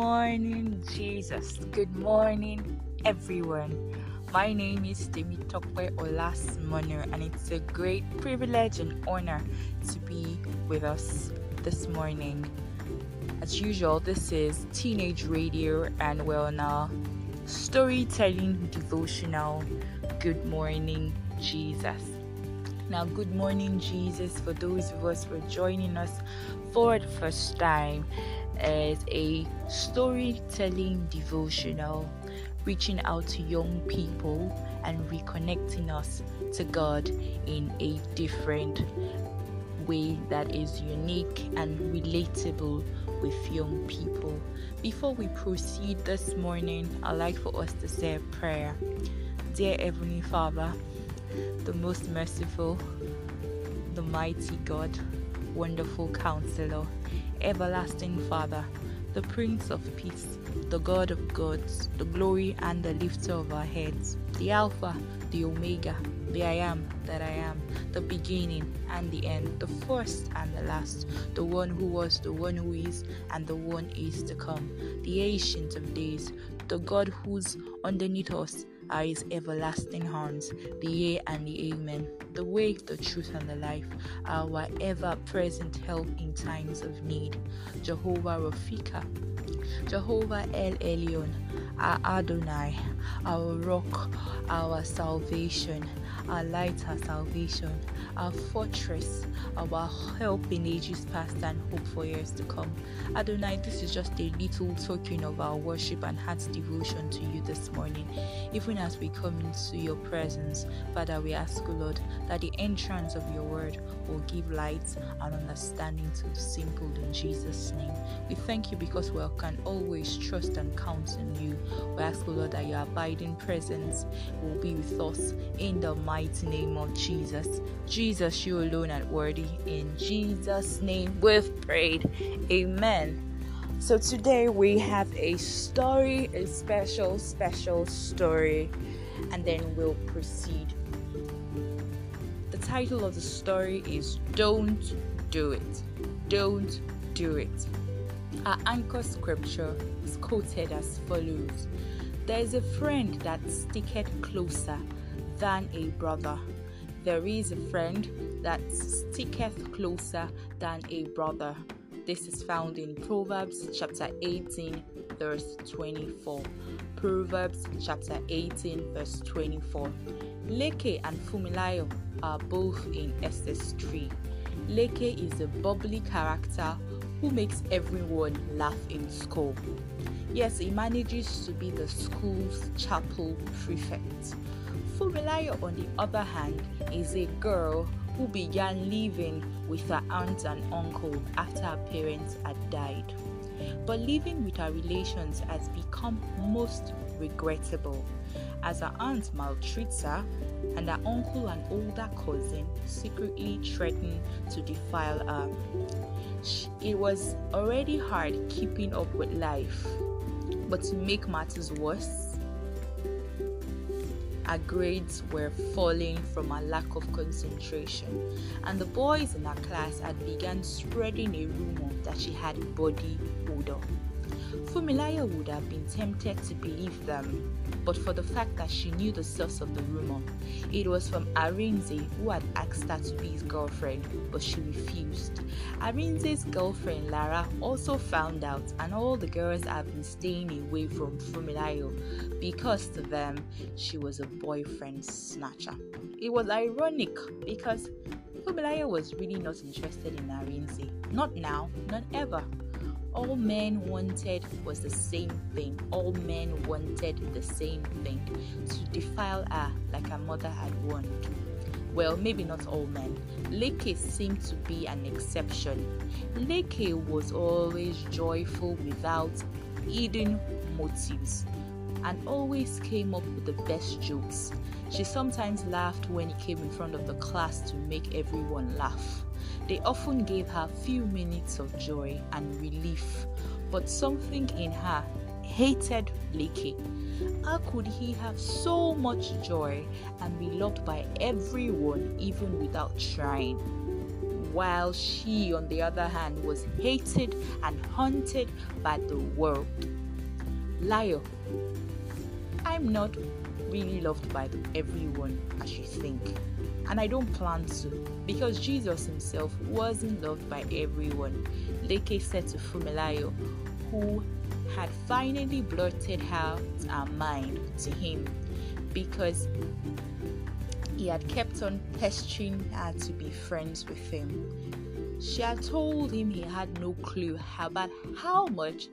morning, Jesus. Good morning, everyone. My name is Temi Tokwe Olasmono, and it's a great privilege and honor to be with us this morning. As usual, this is Teenage Radio, and we're now storytelling devotional. Good morning, Jesus. Now, good morning, Jesus, for those of us who are joining us for the first time as a storytelling devotional, reaching out to young people and reconnecting us to God in a different way that is unique and relatable with young people. Before we proceed this morning, I'd like for us to say a prayer. Dear Heavenly Father, the most merciful, the mighty God, wonderful counselor, everlasting Father, the Prince of Peace, the God of gods, the glory and the lifter of our heads, the Alpha, the Omega, the I am that I am, the beginning and the end, the first and the last, the one who was, the one who is, and the one is to come, the ancient of days, the God who's underneath us are his everlasting hands, the yea and the amen, the way, the truth, and the life, our ever present help in times of need. Jehovah Rafika, Jehovah El Elyon, our Adonai, our rock, our salvation, our light, our salvation, our fortress, our help in ages past and hope for years to come. Adonai, this is just a little token of our worship and heart's devotion to you this morning. Even as we come into your presence, Father, we ask, O Lord, that the entrance of your word will give light and understanding to the simple in Jesus' name. We thank you because we can always trust and count on you. We ask, O Lord, that your abiding presence will be with us in the mighty name of Jesus. Jesus, you alone are worthy. In Jesus' name we've prayed. Amen. So today we have a story, a special, special story, and then we'll proceed. The title of the story is Don't Do It. Don't Do It. Our anchor scripture is quoted as follows There is a friend that sticketh closer than a brother. There is a friend that sticketh closer than a brother. This is found in Proverbs chapter 18, verse 24. Proverbs chapter 18, verse 24. Leke and Funmilayo are both in SS 3. Leke is a bubbly character who makes everyone laugh in school. Yes, he manages to be the school's chapel prefect. Funmilayo, on the other hand, is a girl who began living with her aunt and uncle after her parents had died. But living with her relations has become most regrettable as her aunt maltreats her and her uncle and older cousin secretly threaten to defile her. It was already hard keeping up with life, but to make matters worse, her grades were falling from a lack of concentration, and the boys in her class had begun spreading a rumor that she had body odor. Funmilayo would have been tempted to believe them, but for the fact that she knew the source of the rumor. It was from Arinze, who had asked her to be his girlfriend, but she refused. Arinze's girlfriend Lara also found out, and all the girls have been staying away from Funmilayo because to them she was a boyfriend snatcher. It was ironic because Funmilayo was really not interested in Arinze. Not now, not ever all men wanted was the same thing. All men wanted the same thing to defile her like her mother had warned. Well, maybe not all men. Leke seemed to be an exception. Leke was always joyful without hidden motives and always came up with the best jokes. She sometimes laughed when he came in front of the class to make everyone laugh. They often gave her few minutes of joy and relief, but something in her hated Leke. How could he have so much joy and be loved by everyone even without trying? While she, on the other hand, was hated and hunted by the world. Liar. I'm not really loved by everyone as you think. And I don't plan to because Jesus himself wasn't loved by everyone. Leke said to Funmilayo, who had finally blurted out her mind to him because he had kept on pestering her to be friends with him. She had told him he had no clue about how much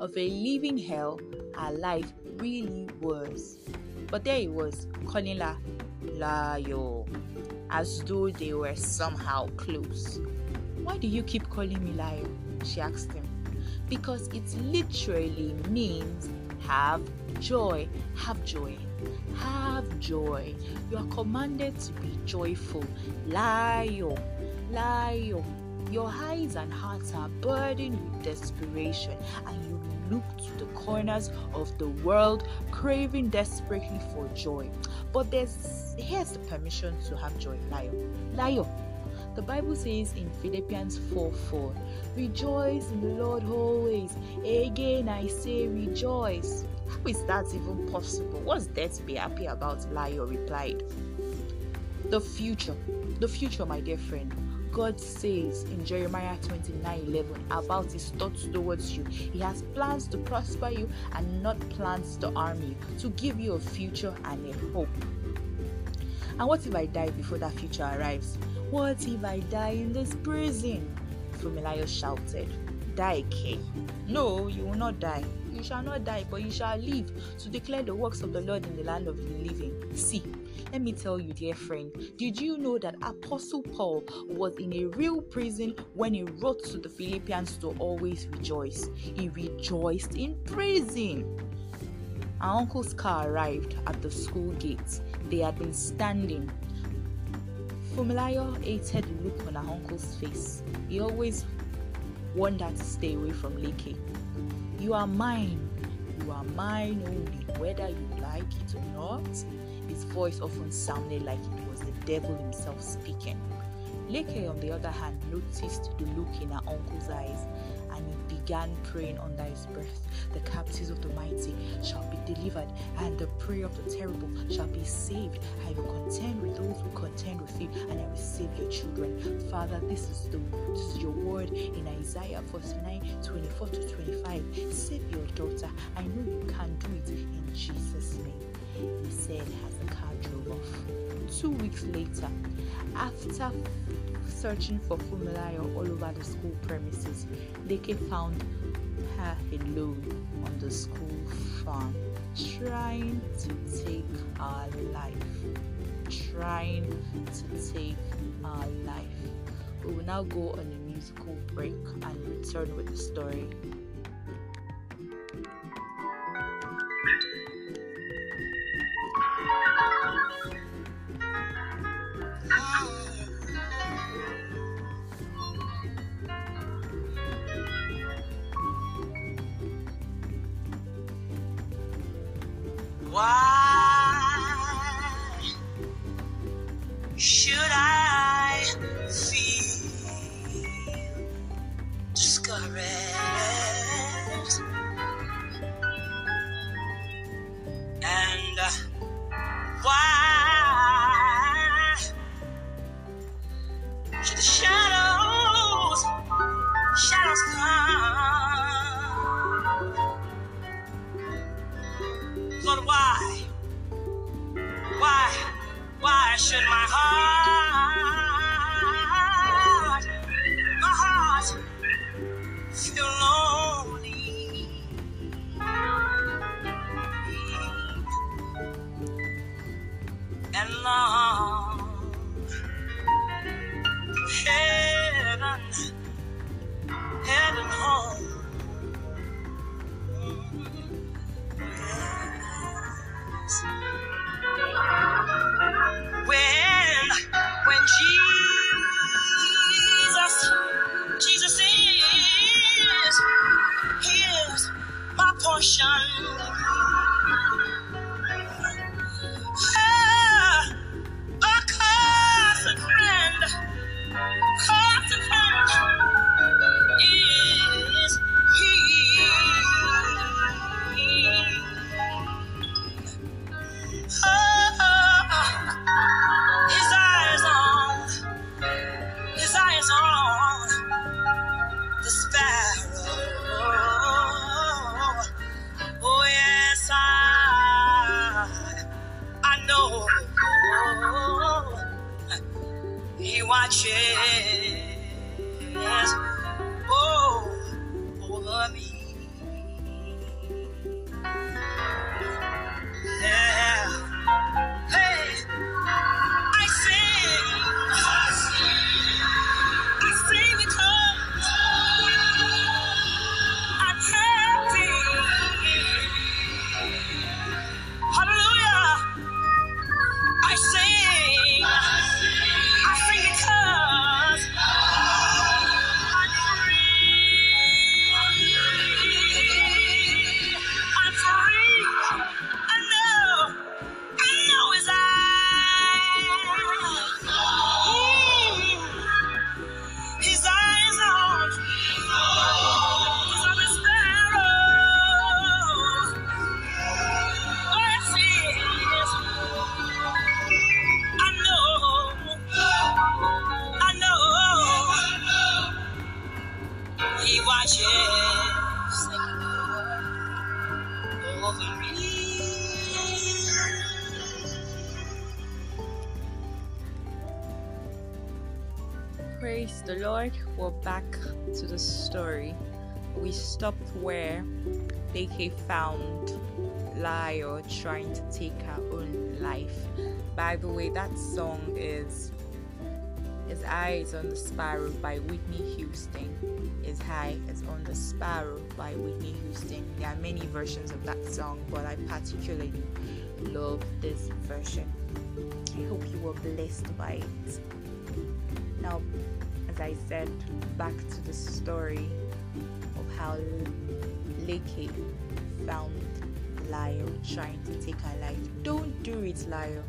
of a living hell her life really was. But there he was, calling her Layo, as though they were somehow close. Why do you keep calling me Layo? She asked him. Because it literally means have joy, have joy. Have joy. You are commanded to be joyful. Layo, layo. Your eyes and hearts are burdened with desperation, and you look to the corners of the world, craving desperately for joy. But there's here's the permission to have joy. Layo, layo. The Bible says in Philippians 4 4, Rejoice in the Lord always. Again, I say rejoice. How is that even possible? What's there to be happy about? Layo replied. The future. The future, my dear friend. God says in Jeremiah 29 11 about his thoughts towards you. He has plans to prosper you and not plans to harm you, to give you a future and a hope. And what if I die before that future arrives? What if I die in this prison? Funmilayo shouted. Die, K. No, you will not die. You shall not die, but you shall live to declare the works of the Lord in the land of the living. See, let me tell you, dear friend, did you know that Apostle Paul was in a real prison when he wrote to the Philippians to always rejoice? He rejoiced in prison. Our uncle's car arrived at the school gate. They had been standing. Funmilayo hated the look on her uncle's face. He always wanted to stay away from Leke. You are mine. You are mine only, whether you like it or not. His voice often sounded like it was the devil himself speaking. Leke, on the other hand, noticed the look in her uncle's eyes began praying under his breath. The captives of the mighty shall be delivered, and the prey of the terrible shall be saved. I will contend with those who contend with you, and I will save your children. Father, this is the this is your word in Isaiah 49 24 to 25. Save your daughter. I know you can do it in Jesus' name. He said as the car drove off. Two weeks later, after searching for Funmilayo all over the school premises, Leke found her alone on the school farm, trying to take our life. Trying to take our life. We will now go on a musical break and return with the story. and long. Stopped where Leke found Layo trying to take her own life. By the way, that song is His Eyes on the Sparrow by Whitney Houston. His Eye is on the Sparrow by Whitney Houston. There are many versions of that song, but I particularly love this version. I hope you were blessed by it. Now, as I said, back to the story how found Layo trying to take her life. Don't do it, Layo.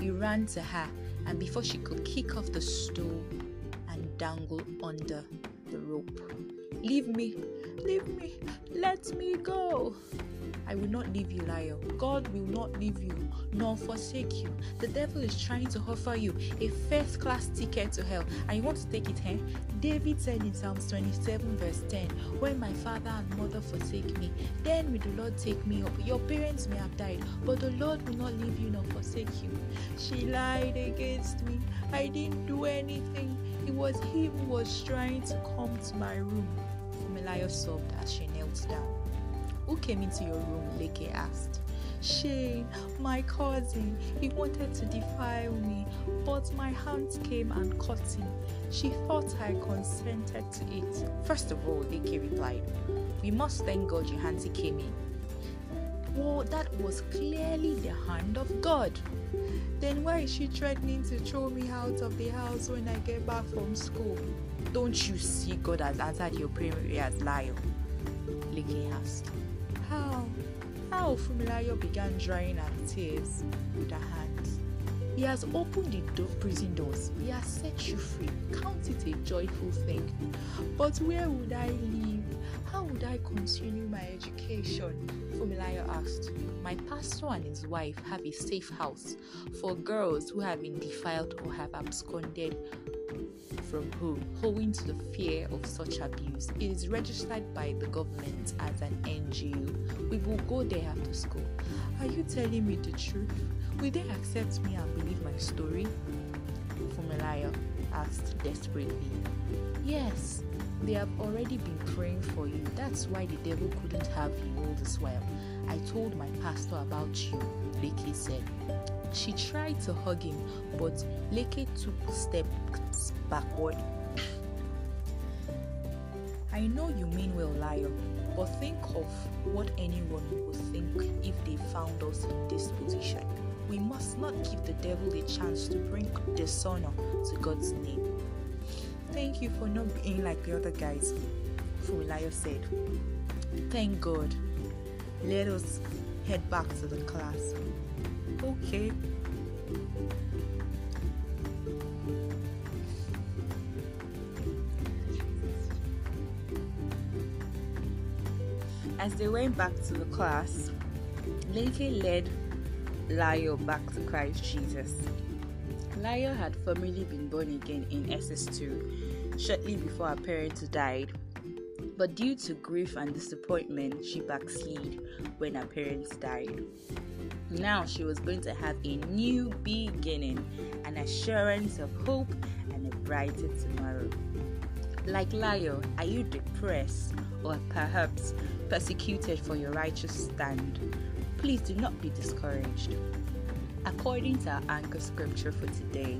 He ran to her, and before she could kick off the stool and dangle under the rope, Leave me, leave me, let me go. I will not leave you, liar. God will not leave you nor forsake you. The devil is trying to offer you a first class ticket to hell, and you want to take it, eh? David said in Psalms 27, verse 10, When my father and mother forsake me, then will the Lord take me up. Your parents may have died, but the Lord will not leave you nor forsake you. She lied against me. I didn't do anything. It was him who was trying to come to my room. Funmilayo sobbed as she knelt down. Who came into your room? Leke asked. Shane, my cousin, he wanted to defile me, but my hands came and caught him. She thought I consented to it. First of all, Leke replied, We must thank God your auntie came in. Well, that was clearly the hand of God. Then why is she threatening to throw me out of the house when I get back from school? Don't you see God has answered your prayers, liar? Leke asked. How? How Funmilayo began drying her tears with her hands. He has opened the do- prison doors. He has set you free. Count it a joyful thing. But where would I live? How would I continue my education? Funmilayo asked. My pastor and his wife have a safe house for girls who have been defiled or have absconded from home owing to the fear of such abuse. It is registered by the government as an NGO. We will go there after school. Are you telling me the truth? Will they accept me and believe my story? Funmilayo asked desperately. Yes, they have already been praying for you. That's why the devil couldn't have you all this while. I told my pastor about you, Leke said. She tried to hug him, but Leke took steps backward. I know you mean well, liar, but think of what anyone would think if they found us in this position. We must not give the devil a chance to bring dishonor to God's name. Thank you for not being like the other guys, Funmilayo said. Thank God. Let us head back to the class. Okay. As they went back to the class, Leke led Layo back to Christ Jesus. Layo had formerly been born again in SS2 shortly before her parents died, but due to grief and disappointment, she backslid when her parents died. Now she was going to have a new beginning, an assurance of hope and a brighter tomorrow. Like Layo, are you depressed or perhaps persecuted for your righteous stand? Please do not be discouraged. According to our anchor scripture for today,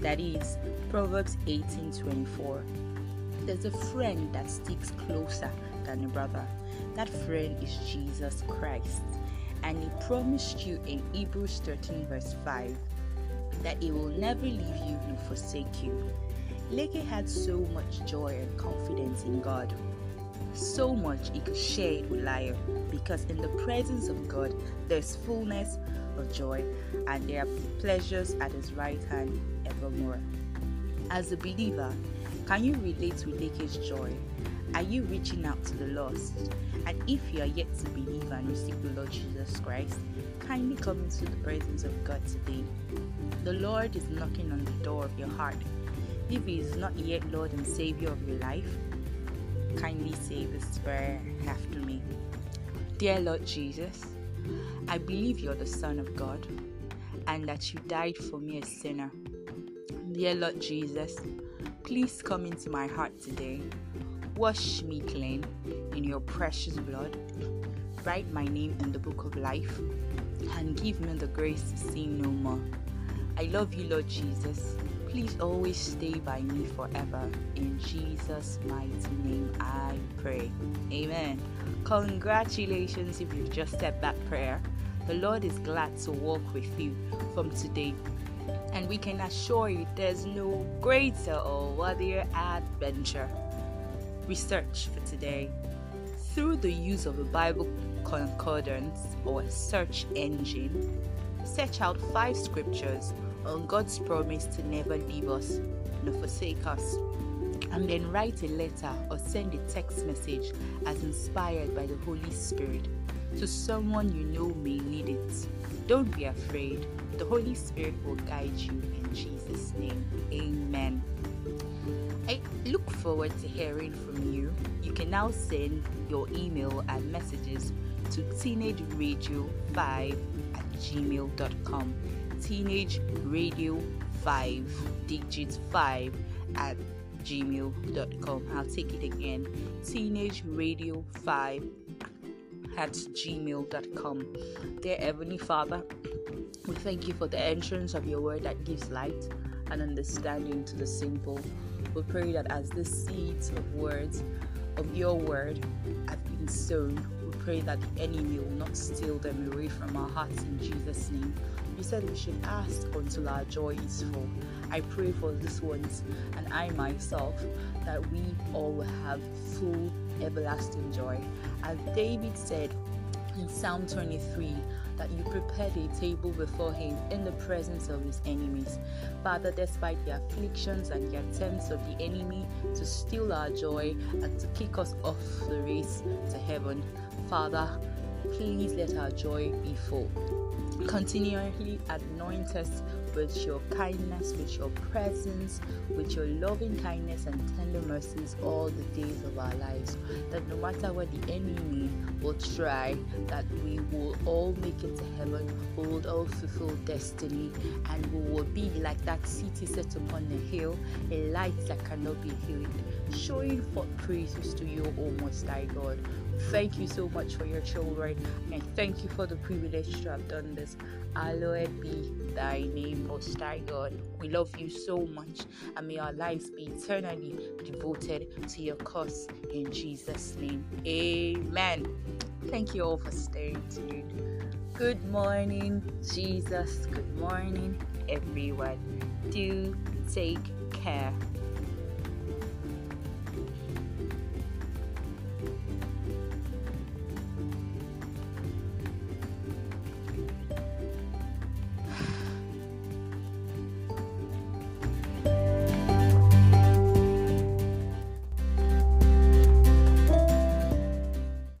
that is Proverbs 18:24, there's a friend that sticks closer than a brother. That friend is Jesus Christ. And he promised you in Hebrews 13, verse 5, that he will never leave you nor forsake you. Leke had so much joy and confidence in God. So much he could share it with Layo because in the presence of God there's fullness of joy and there are pleasures at his right hand evermore. As a believer, can you relate to Leke's joy? Are you reaching out to the lost? And if you are yet to believe and receive the Lord Jesus Christ, kindly come into the presence of God today. The Lord is knocking on the door of your heart. If He is not yet Lord and Savior of your life, kindly say this prayer after me. Dear Lord Jesus, I believe you're the Son of God and that you died for me, a sinner. Dear Lord Jesus, please come into my heart today. Wash me clean in your precious blood. Write my name in the book of life and give me the grace to sin no more. I love you, Lord Jesus. Please always stay by me forever. In Jesus' mighty name, I pray. Amen. Congratulations if you've just said that prayer. The Lord is glad to walk with you from today. And we can assure you there's no greater or worthier adventure. Research for today. Through the use of a Bible concordance or search engine, search out five scriptures on God's promise to never leave us nor forsake us. And then write a letter or send a text message as inspired by the Holy Spirit to someone you know may need it. Don't be afraid. The Holy Spirit will guide you in Jesus' name. Amen. I look forward to hearing from you. You can now send your email and messages to teenageradio5 at gmail.com. Teenage Radio 5, digits 5 at gmail.com. I'll take it again. Teenage Radio 5 at gmail.com. Dear Heavenly Father, we thank you for the entrance of your word that gives light and understanding to the simple. We pray that as the seeds of words of your word have been sown, we pray that the enemy will not steal them away from our hearts in Jesus' name. You said we should ask until our joy is full. I pray for these ones and I myself that we all will have full everlasting joy. As David said in Psalm 23, that you prepared a table before him in the presence of his enemies. Father, despite the afflictions and the attempts of the enemy to steal our joy and to kick us off the race to heaven, Father, please let our joy be full. Continually anoint us with your kindness, with your presence, with your loving kindness and tender mercies all the days of our lives. That no matter what the enemy will try, that we will all make it to heaven, we will all fulfill destiny, and we will be like that city set upon the hill, a light that cannot be hid, showing forth praises to you, O Most High God. Thank you so much for your children, and thank you for the privilege to have done this. Hallowed be thy name, Most High God. We love you so much, and may our lives be eternally devoted to your cause in Jesus' name. Amen. Thank you all for staying tuned. Good morning, Jesus. Good morning, everyone. Do take care.